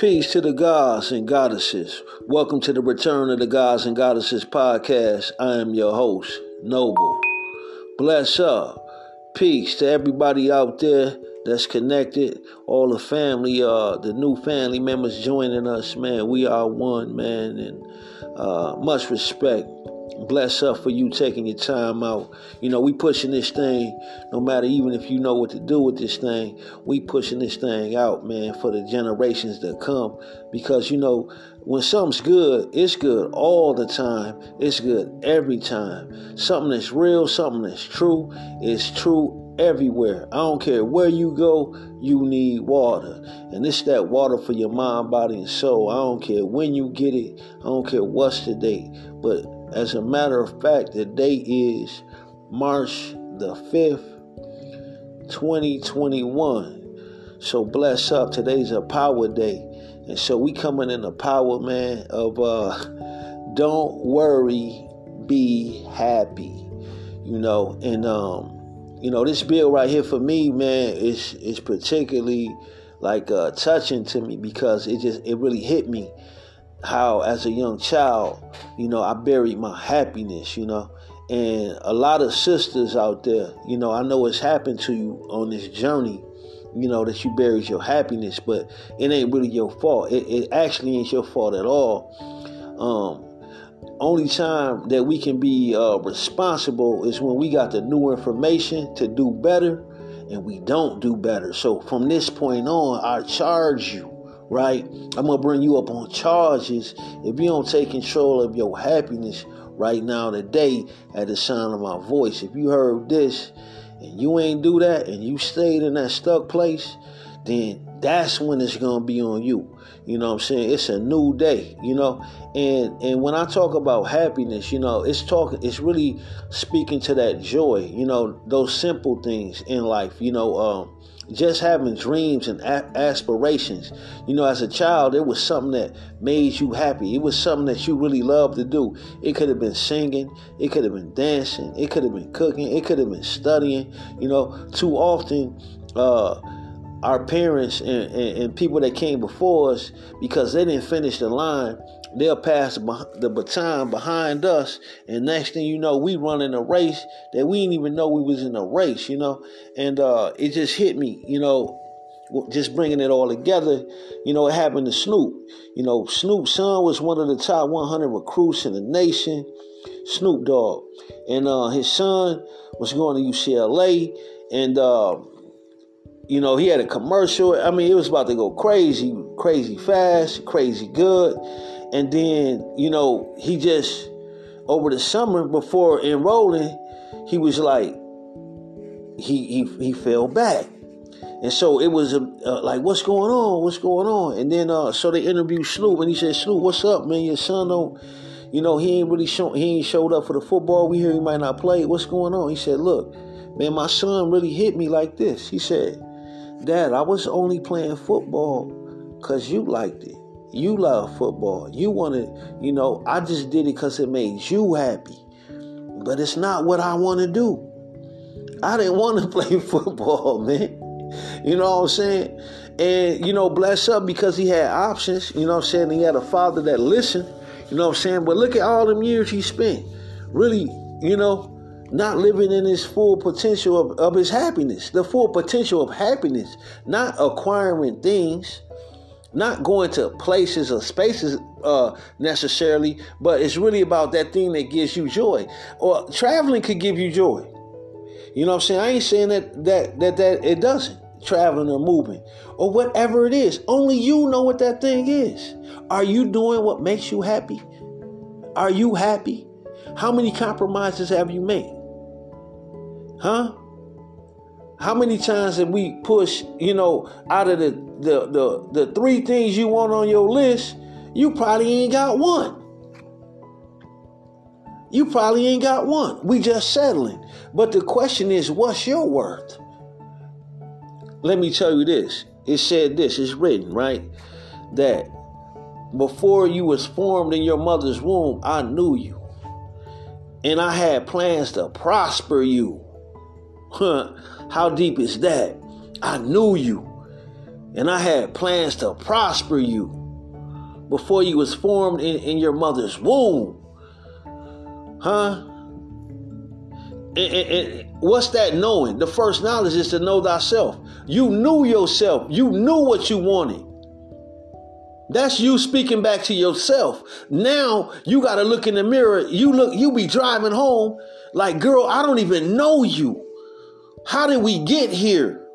Peace to the gods and goddesses. Welcome to the Return of the Gods and Goddesses podcast. I am your host, Noble. Bless up. Peace to everybody out there that's connected, all the family, uh, the new family members joining us, man. We are one, man, and uh, much respect bless up for you taking your time out. You know, we pushing this thing, no matter even if you know what to do with this thing, we pushing this thing out, man, for the generations that come. Because, you know, when something's good, it's good all the time. It's good every time. Something that's real, something that's true, is true everywhere. I don't care where you go, you need water. And it's that water for your mind, body, and soul. I don't care when you get it. I don't care what's the date. But as a matter of fact, the date is March the 5th, 2021. So bless up. Today's a power day. And so we coming in the power, man, of uh don't worry, be happy. You know, and um, you know, this bill right here for me, man, is is particularly like uh touching to me because it just it really hit me how as a young child, you know, I buried my happiness, you know. And a lot of sisters out there, you know, I know it's happened to you on this journey, you know, that you buried your happiness, but it ain't really your fault. It, it actually ain't your fault at all. Um, only time that we can be uh, responsible is when we got the new information to do better and we don't do better. So from this point on, I charge you right? I'm gonna bring you up on charges if you don't take control of your happiness right now today at the sound of my voice. If you heard this and you ain't do that and you stayed in that stuck place, then that's when it's gonna be on you. You know what I'm saying? It's a new day, you know. And and when I talk about happiness, you know, it's talking it's really speaking to that joy, you know, those simple things in life, you know, um, just having dreams and aspirations. You know, as a child, it was something that made you happy. It was something that you really loved to do. It could have been singing, it could have been dancing, it could have been cooking, it could have been studying. You know, too often, uh, our parents and, and, and people that came before us, because they didn't finish the line, they'll pass the baton behind us and next thing you know we running a race that we didn't even know we was in a race you know? And uh, it just hit me you know just bringing it all together you know it happened to snoop. You know snoop's son was one of the top 100 recruits in the nation snoop dogg. And uh, his son was going to ucla and uh, you know he had a commercial i mean it was about to go crazy crazy fast crazy good and then, you know, he just, over the summer before enrolling, he was like, he, he, he fell back. And so it was like, what's going on? What's going on? And then, uh, so they interviewed Snoop, and he said, Snoop, what's up, man? Your son don't, you know, he ain't really show, he ain't showed up for the football. We hear he might not play. What's going on? He said, look, man, my son really hit me like this. He said, Dad, I was only playing football because you liked it. You love football. You want to, you know, I just did it because it made you happy. But it's not what I want to do. I didn't want to play football, man. You know what I'm saying? And, you know, bless up because he had options. You know what I'm saying? He had a father that listened. You know what I'm saying? But look at all them years he spent really, you know, not living in his full potential of, of his happiness, the full potential of happiness, not acquiring things not going to places or spaces uh, necessarily, but it's really about that thing that gives you joy. Or traveling could give you joy. You know what I'm saying? I ain't saying that that that that it doesn't. Traveling or moving or whatever it is. Only you know what that thing is. Are you doing what makes you happy? Are you happy? How many compromises have you made? Huh? How many times have we pushed, you know, out of the, the, the, the three things you want on your list, you probably ain't got one. You probably ain't got one. We just settling. But the question is, what's your worth? Let me tell you this. It said this, it's written, right? That before you was formed in your mother's womb, I knew you. And I had plans to prosper you. Huh, how deep is that? I knew you. And I had plans to prosper you before you was formed in, in your mother's womb. Huh? And, and, and what's that knowing? The first knowledge is to know thyself. You knew yourself. You knew what you wanted. That's you speaking back to yourself. Now you got to look in the mirror. You look, you be driving home like, girl, I don't even know you. How did we get here?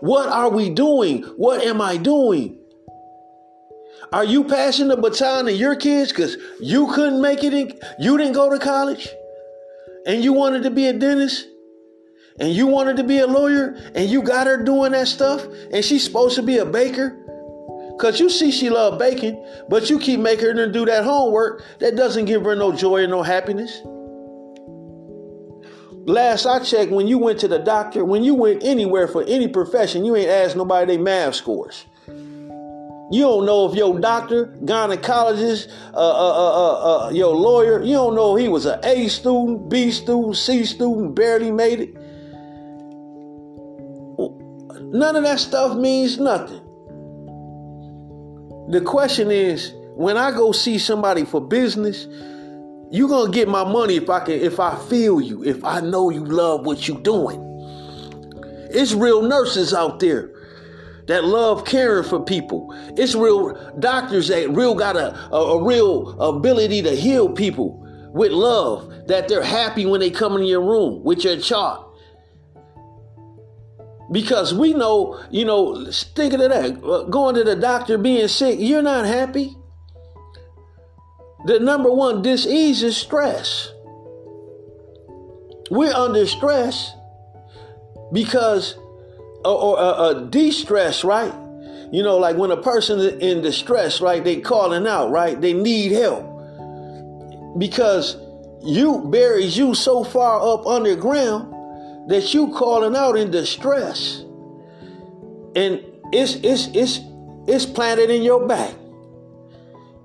What are we doing? What am I doing? Are you passing the baton to your kids because you couldn't make it in? You didn't go to college and you wanted to be a dentist and you wanted to be a lawyer and you got her doing that stuff and she's supposed to be a baker? Cause you see she love baking, but you keep making her do that homework that doesn't give her no joy and no happiness. Last I checked, when you went to the doctor, when you went anywhere for any profession, you ain't asked nobody their math scores. You don't know if your doctor, gynecologist, uh, uh, uh, uh, your lawyer, you don't know he was an A student, B student, C student, barely made it. None of that stuff means nothing. The question is, when I go see somebody for business, you gonna get my money if I can, if I feel you, if I know you love what you doing. It's real nurses out there that love caring for people. It's real doctors that real got a, a, a, real ability to heal people with love, that they're happy when they come in your room with your chart. Because we know, you know, thinking of that, uh, going to the doctor being sick, you're not happy. The number one disease is stress. We're under stress because or, or uh, de-stress, right? You know, like when a person is in distress, right? They calling out, right? They need help because you buries you so far up underground that you calling out in distress, and it's it's it's it's planted in your back.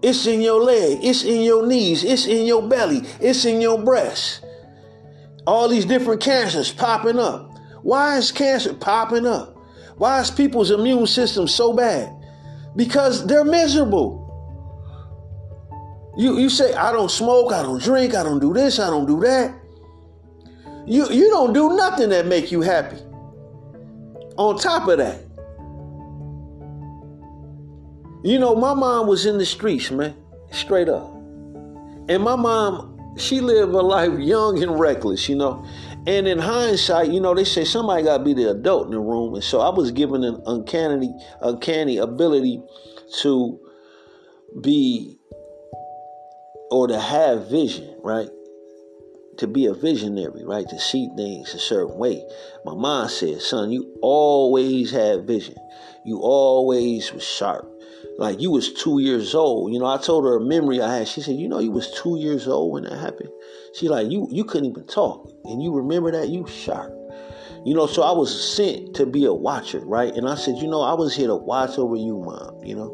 It's in your leg. It's in your knees. It's in your belly. It's in your breast. All these different cancers popping up. Why is cancer popping up? Why is people's immune system so bad? Because they're miserable. You, you say, I don't smoke, I don't drink, I don't do this, I don't do that. You, you don't do nothing that make you happy. On top of that, you know, my mom was in the streets, man, straight up. And my mom, she lived a life young and reckless, you know. And in hindsight, you know, they say somebody got to be the adult in the room. And so I was given an uncanny, uncanny ability to be or to have vision, right? To be a visionary, right? To see things a certain way. My mom said, son, you always had vision. You always was sharp. Like you was two years old. You know, I told her a memory I had. She said, you know, you was two years old when that happened. She like, you you couldn't even talk. And you remember that? You sharp. You know, so I was sent to be a watcher, right? And I said, you know, I was here to watch over you, mom, you know.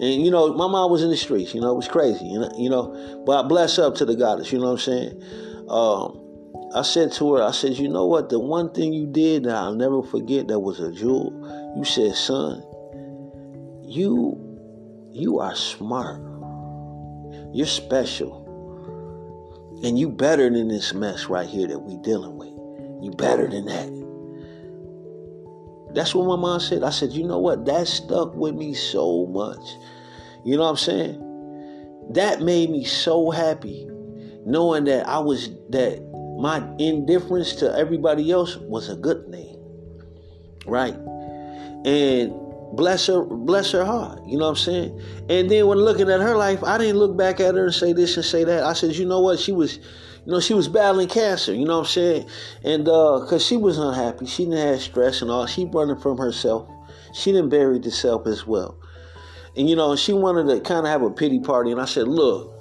And you know, my mom was in the streets, you know, it was crazy, you know, you know. But I bless up to the goddess, you know what I'm saying? Um, I said to her, I said, you know what? The one thing you did that I'll never forget that was a jewel, you said, son, you you are smart. You're special. And you better than this mess right here that we dealing with. You better than that. That's what my mom said. I said, you know what? That stuck with me so much. You know what I'm saying? That made me so happy knowing that I was that my indifference to everybody else was a good thing. Right? And bless her bless her heart you know what i'm saying? And then when looking at her life i didn't look back at her and say this and say that. I said you know what? She was you know she was battling cancer you know what i'm saying? And uh because she was unhappy. She didn't have stress and all. She running from herself. She didn't bury herself as well. And you know she wanted to kind of have a pity party. And i said look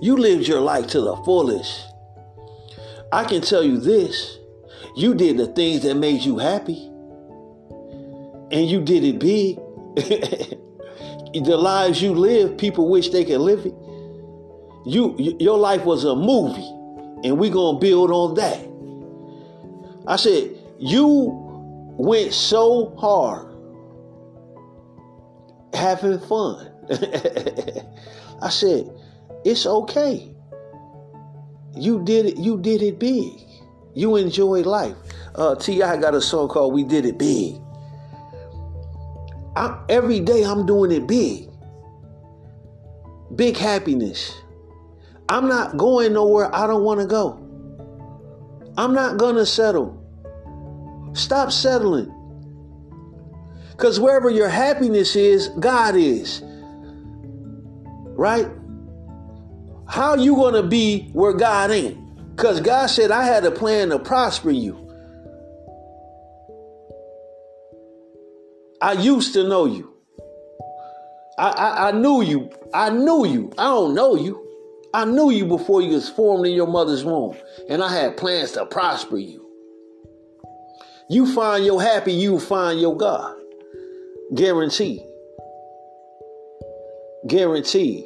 you lived your life to the fullest. I can tell you this. You did the things that made you happy and you did it big. the lives you live, people wish they could live it. You, your life was a movie, and we're gonna build on that. I said, you went so hard having fun. I said, it's okay. You did it, you did it big. You enjoyed life. Uh, T.I. got a song called We Did It Big. I, every day I'm doing it big. Big happiness. I'm not going nowhere I don't want to go. I'm not going to settle. Stop settling. Because wherever your happiness is, God is. Right? How you going to be where God ain't? Because God said, I had a plan to prosper you. I used to know you. I, I, I knew you. I knew you. I don't know you. I knew you before you was formed in your mother's womb. And I had plans to prosper you. You find your happy, you find your God. Guaranteed. Guaranteed.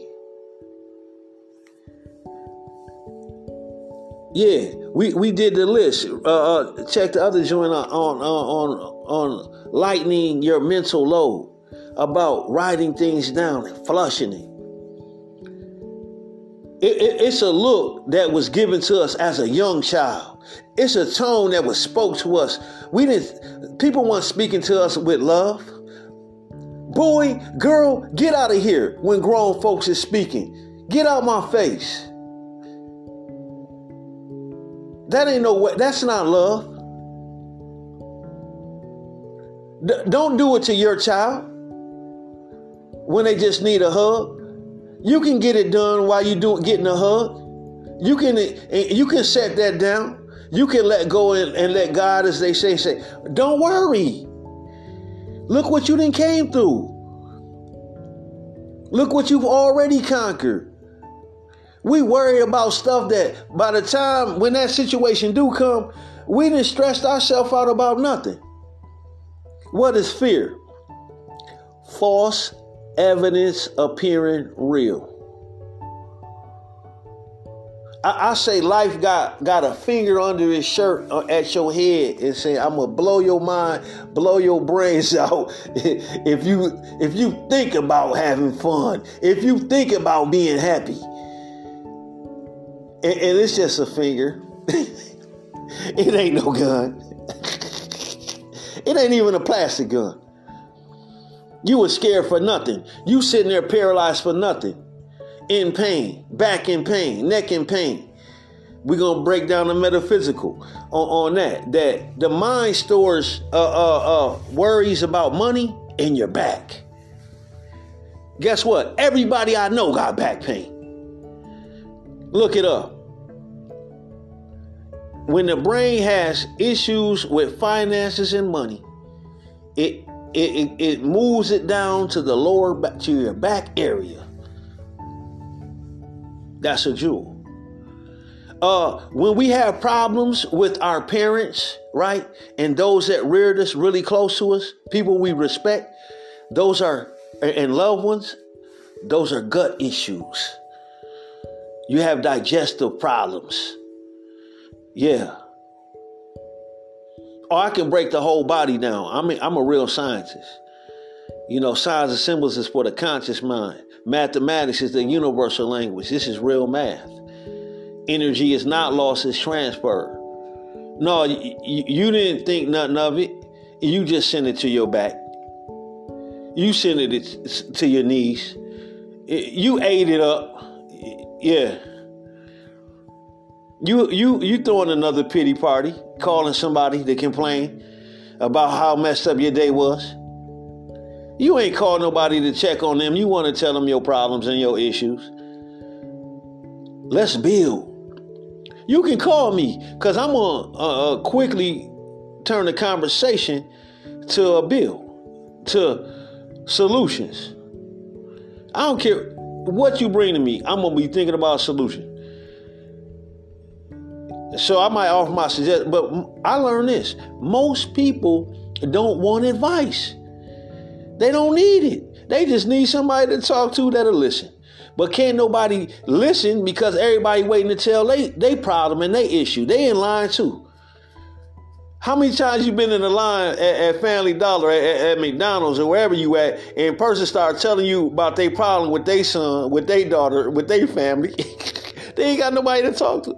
Yeah, we, we did the list. Uh, uh, check the other joint on on on on lightening your mental load about writing things down and flushing it. It, it. It's a look that was given to us as a young child. It's a tone that was spoke to us. We didn't. People weren't speaking to us with love. Boy, girl, get out of here when grown folks is speaking. Get out my face. That ain't no way. That's not love. D- don't do it to your child when they just need a hug. You can get it done while you do getting a hug. You can eh, you can set that down. You can let go and, and let God, as they say, say, don't worry. Look what you done came through. Look what you've already conquered. We worry about stuff that by the time when that situation do come, we didn't stress ourselves out about nothing. What is fear? False evidence appearing real. I, I, say life got got a finger under his shirt uh, at your head and say, "I'm gonna blow your mind, blow your brains out if you if you think about having fun, if you think about being happy." And, and it's just a finger. it ain't no gun. it ain't even a plastic gun. You were scared for nothing. You sitting there paralyzed for nothing. In pain, back in pain, neck in pain. We're gonna break down the metaphysical on, on that. That the mind stores uh, uh, uh, worries about money in your back. Guess what? Everybody I know got back pain. Look it up. When the brain has issues with finances and money, it it, it, it moves it down to the lower back to your back area. That's a jewel. Uh, when we have problems with our parents, right, and those that reared us really close to us, people we respect, those are and loved ones, those are gut issues. You have digestive problems. Yeah. Or I can break the whole body down. I mean, I'm a real scientist. You know, signs and symbols is for the conscious mind. Mathematics is the universal language. This is real math. Energy is not lost, it's transferred. No, you, you didn't think nothing of it. You just sent it to your back. You sent it to your knees. You ate it up. Yeah. You you you throwing another pity party, calling somebody to complain about how messed up your day was. You ain't called nobody to check on them. You want to tell them your problems and your issues. Let's build. You can call me because I'm gonna uh, uh, quickly turn the conversation to a bill, to solutions. I don't care what you bring to me. I'm gonna be thinking about a solution. So I might offer my suggestion, but I learned this: most people don't want advice. They don't need it. They just need somebody to talk to that'll listen. But can't nobody listen because everybody waiting to tell they they problem and they issue. They in line too. How many times you been in the line at, at Family Dollar, at, at, McDonald's, or wherever you at, and person start telling you about their problem with their son, with their daughter, with their family? they ain't got nobody to talk to.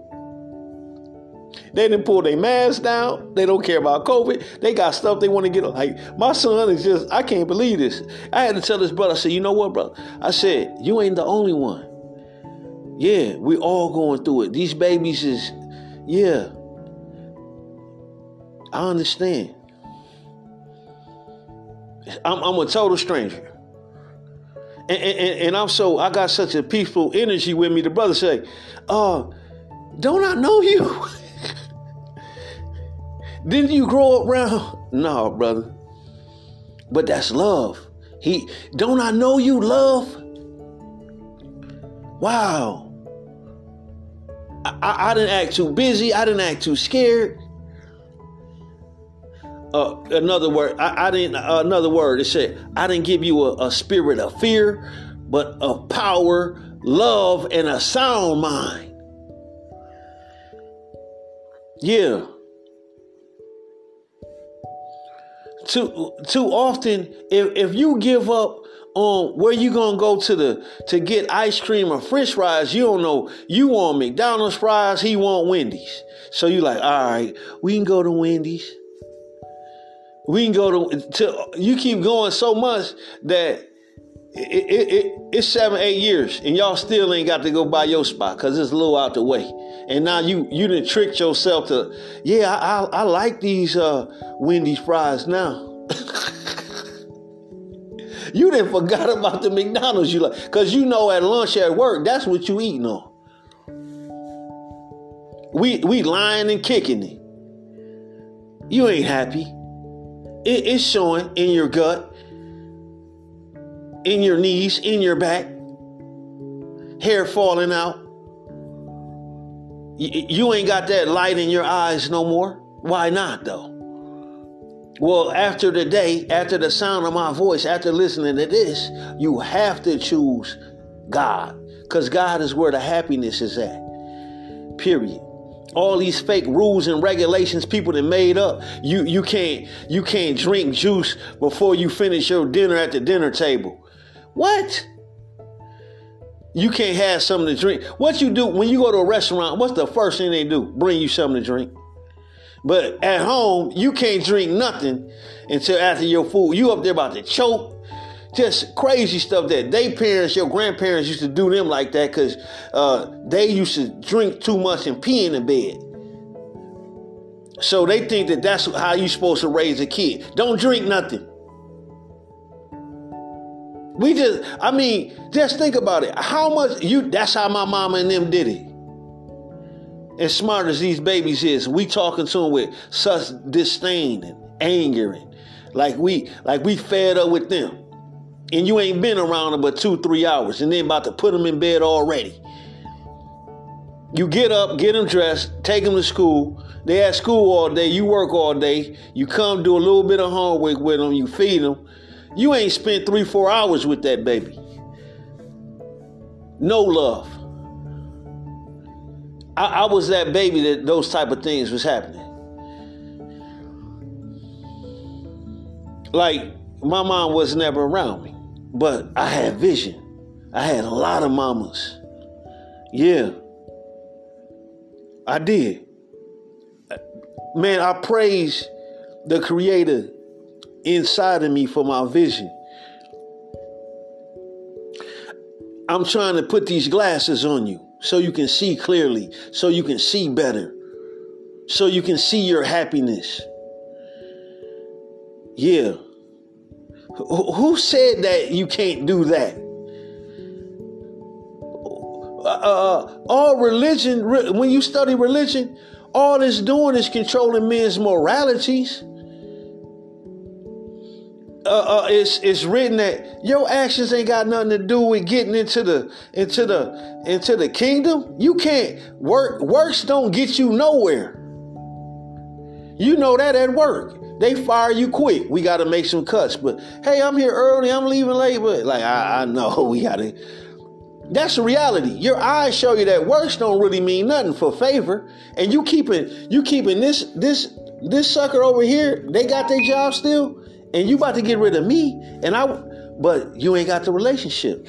They didn't pull their mask down. They don't care about COVID. They got stuff they want to get. Like my son is just, I can't believe this. I had to tell this brother. I said, you know what, brother? I said, you ain't the only one. Yeah, we all going through it. These babies is, yeah. I understand. I'm, I'm a total stranger. And, and, and, I'm so I got such a peaceful energy with me. The brother say, "Uh, don't I know you? Didn't you grow up around?" No, brother. But that's love. He don't I know you, love? Wow. I, I, I didn't act too busy. I didn't act too scared uh, another word. I, I didn't. Uh, another word. It said, "I didn't give you a, a spirit of fear, but of power, love, and a sound mind." Yeah. Too too often, if if you give up on where you gonna go to the to get ice cream or French fries, you don't know. You want McDonald's fries, he want Wendy's. So you like, all right, we can go to Wendy's. We can go to, to you keep going so much that it, it, it, it's seven, eight years, and y'all still ain't got to go buy your spot because it's a little out the way. And now you you didn't trick yourself to, yeah, I, I, I like these uh, Wendy's fries now. you didn't forgot about the McDonald's you like, because you know at lunch at work that's what you eating on. We we lying and kicking it. You ain't happy. It is showing in your gut, in your knees, in your back, hair falling out. You ain't got that light in your eyes no more. Why not, though? Well, after the day, after the sound of my voice, after listening to this, you have to choose God because God is where the happiness is at. Period all these fake rules and regulations people that made up. You you can't you can't drink juice before you finish your dinner at the dinner table. What? You can't have something to drink. What you do when you go to a restaurant, what's the first thing they do? Bring you something to drink. But at home, you can't drink nothing until after your food. You up there about to choke just crazy stuff that they parents, your grandparents used to do them like that because uh, they used to drink too much and pee in the bed. So they think that that's how you're supposed to raise a kid. Don't drink nothing. We just, I mean, just think about it. How much you, that's how my mama and them did it. As smart as these babies is, we talking to them with such disdain and anger and like we, like we fed up with them and you ain't been around them but two, three hours, and then about to put them in bed already. You get up, get them dressed, take them to school. They at school all day. You work all day. You come do a little bit of homework with them. You feed them. You ain't spent three, four hours with that baby. No love. I, I was that baby that those type of things was happening. Like my mom was never around me. But I had vision. I had a lot of mamas. Yeah. I did. Man, I praise the creator inside of me for my vision. I'm trying to put these glasses on you so you can see clearly, so you can see better, so you can see your happiness. Yeah. Who said that you can't do that? Uh, uh, all religion, when you study religion, all it's doing is controlling men's moralities. Uh, uh, it's it's written that your actions ain't got nothing to do with getting into the into the into the kingdom. You can't work. Works don't get you nowhere. You know that at work. They fire you quick. We got to make some cuts. But hey, I'm here early. I'm leaving late. But like I, I know we got to. That's the reality. Your eyes show you that works don't really mean nothing for favor, and you keeping you keeping this this This sucker over here, they got their job still, and you about to get rid of me, and I, but you ain't got the relationship.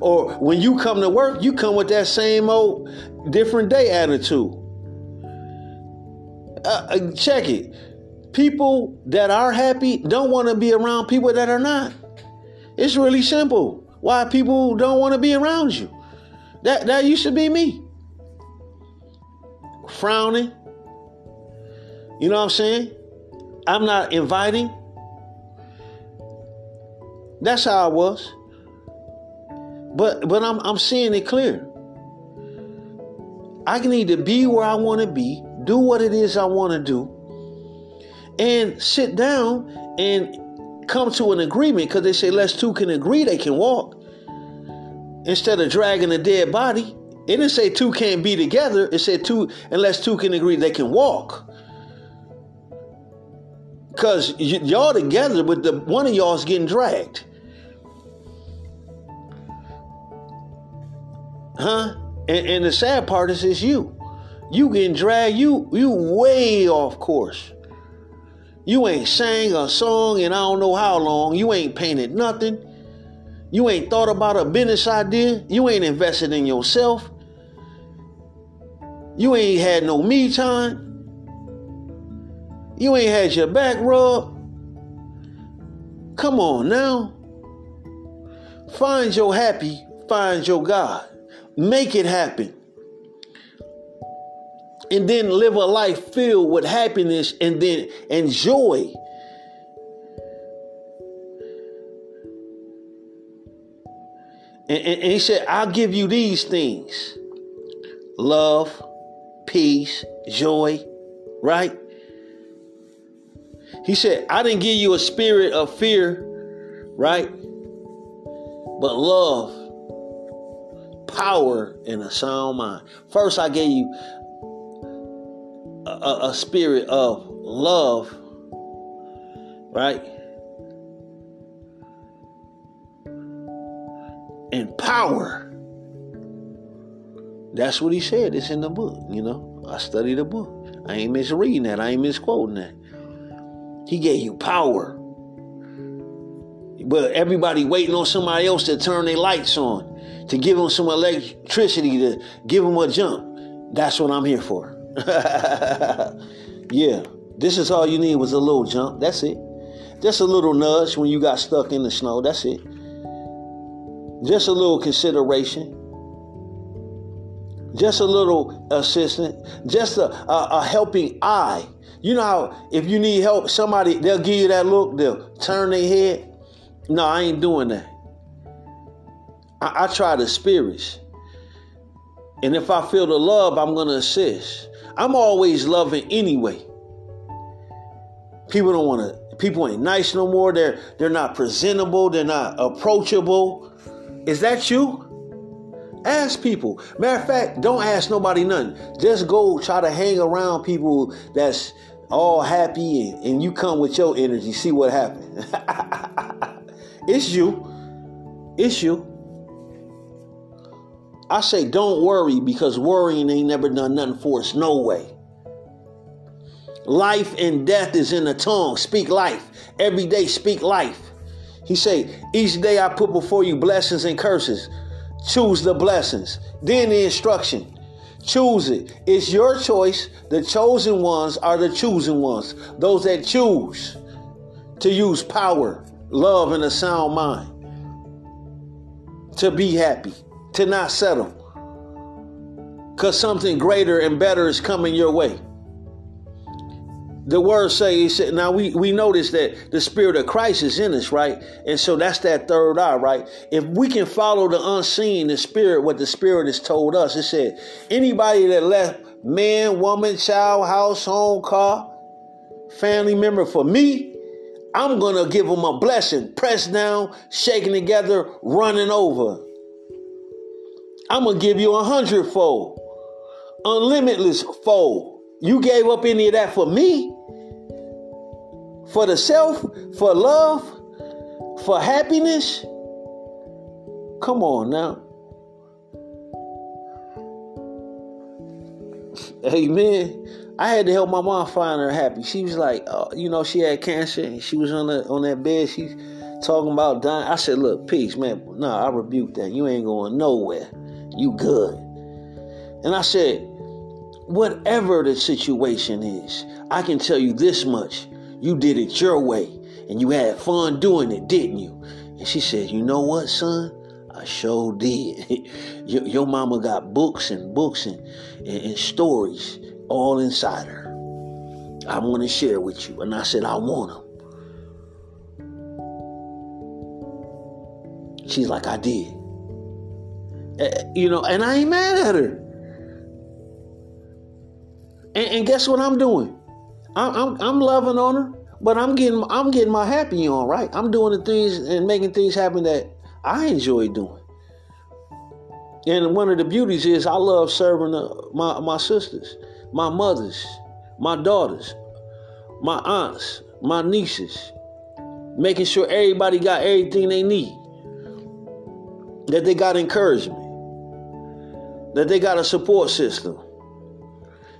Or when you come to work, you come with that same old different day attitude. Uh, uh check it. People that are happy don't want to be around people that are not. It's really simple. Why people don't want to be around you. That that used to be me. Frowning. You know what I'm saying? I'm not inviting. That's how I was. But but I'm I'm seeing it clear. I need to be where I want to be, do what it is I want to do, and sit down and come to an agreement because they say less two can agree, they can walk. Instead of dragging a dead body, it didn't say two can't be together. It said two, unless two can agree, they can walk. Because y- y'all together, but the one of y'all's getting dragged. Huh? And, and the sad part is it's you. You getting dragged, you you way off course. You ain't sang a song in I don't know how long. You ain't painted nothing. You ain't thought about a business idea. You ain't invested in yourself. You ain't had no me time. You ain't had your back rubbed. Come on now. Find your happy, find your God. Make it happen. And then live a life filled with happiness and then enjoy. And, and, and he said, I'll give you these things love, peace, joy, right? He said, I didn't give you a spirit of fear, right? But love, power, and a sound mind. First, I gave you a, a spirit of love, right? And power. That's what he said. It's in the book, you know. I studied the book. I ain't misreading that. I ain't misquoting that. He gave you power. But everybody waiting on somebody else to turn their lights on, to give them some electricity, to give them a jump. That's what I'm here for. yeah, this is all you need was a little jump. That's it. Just a little nudge when you got stuck in the snow. That's it. Just a little consideration. Just a little assistance. Just a, a, a helping eye. You know how if you need help, somebody they'll give you that look, they'll turn their head. No, I ain't doing that. I, I try the spirits. And if I feel the love, I'm gonna assist. I'm always loving anyway. People don't want to. People ain't nice no more. They're they're not presentable. They're not approachable. Is that you? Ask people. Matter of fact, don't ask nobody nothing. Just go try to hang around people that's all happy and, and you come with your energy. See what happens. it's you. It's you. I say don't worry because worrying ain't never done nothing for us. No way. Life and death is in the tongue. Speak life. Every day speak life. He say, each day I put before you blessings and curses. Choose the blessings. Then the instruction. Choose it. It's your choice. The chosen ones are the chosen ones. Those that choose to use power, love, and a sound mind. To be happy to not settle. Because something greater and better is coming your way. The word say, said, now we, we notice that the spirit of Christ is in us, right? And so that's that third eye, right? If we can follow the unseen, the spirit, what the spirit has told us, it said, anybody that left man, woman, child, house, home, car, family member for me, I'm going to give them a blessing, pressed down, shaking together, running over. I'm gonna give you a hundredfold, unlimitless fold. You gave up any of that for me, for the self, for love, for happiness. Come on now. Amen. I had to help my mom find her happy. She was like, uh, you know, she had cancer and she was on the on that bed. She's talking about dying. I said, look, peace, man. No, I rebuke that. You ain't going nowhere. You good. And I said, whatever the situation is, I can tell you this much. You did it your way and you had fun doing it, didn't you? And she said, You know what, son? I sure did. your, your, mama got books and books and, and, and stories all inside her. I want to share with you. And I said, I want them. She's like, I did. Uh, you know, and I ain't mad at her. And, and guess what I'm doing? I'm, I'm, I'm loving on her, but I'm getting I'm getting my happy on, right? I'm doing the things and making things happen that I enjoy doing. And one of the beauties is I love serving uh, my, my sisters, my mothers, my daughters, my aunts, my nieces, making sure everybody got everything they need, that they got encouragement, that they got a support system,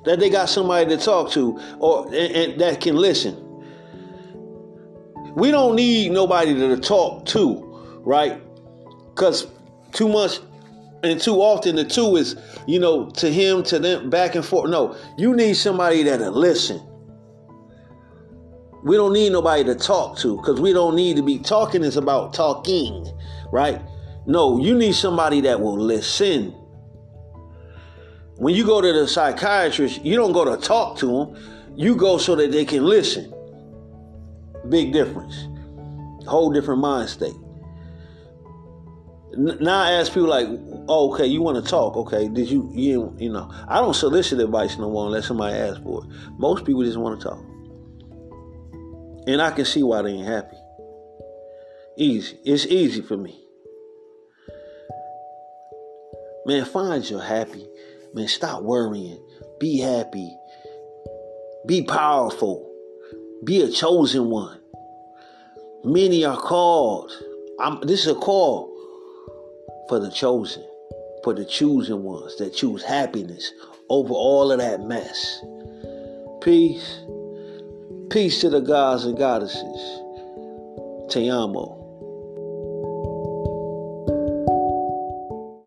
that they got somebody to talk to or and, and that can listen. We don't need nobody to talk to, right? Because too much and too often the two is, you know, to him, to them, back and forth. No, you need somebody that'll listen. We don't need nobody to talk to because we don't need to be talking It's about talking, right? No, you need somebody that will listen. When you go to the psychiatrist, you don't go to talk to them, you go so that they can listen. Big difference. Whole different mind state now I ask people like, oh, okay, you want to talk? Okay, did you, you, you know, I don't solicit advice no more unless somebody asks for it. Most people just want to talk, and I can see why they ain't happy. Easy, it's easy for me. Man, find your happy. Man, stop worrying. Be happy. Be powerful. Be a chosen one. Many are called. I'm, this is a call for the chosen, for the chosen ones that choose happiness over all of that mess. Peace. Peace to the gods and goddesses. Te amo.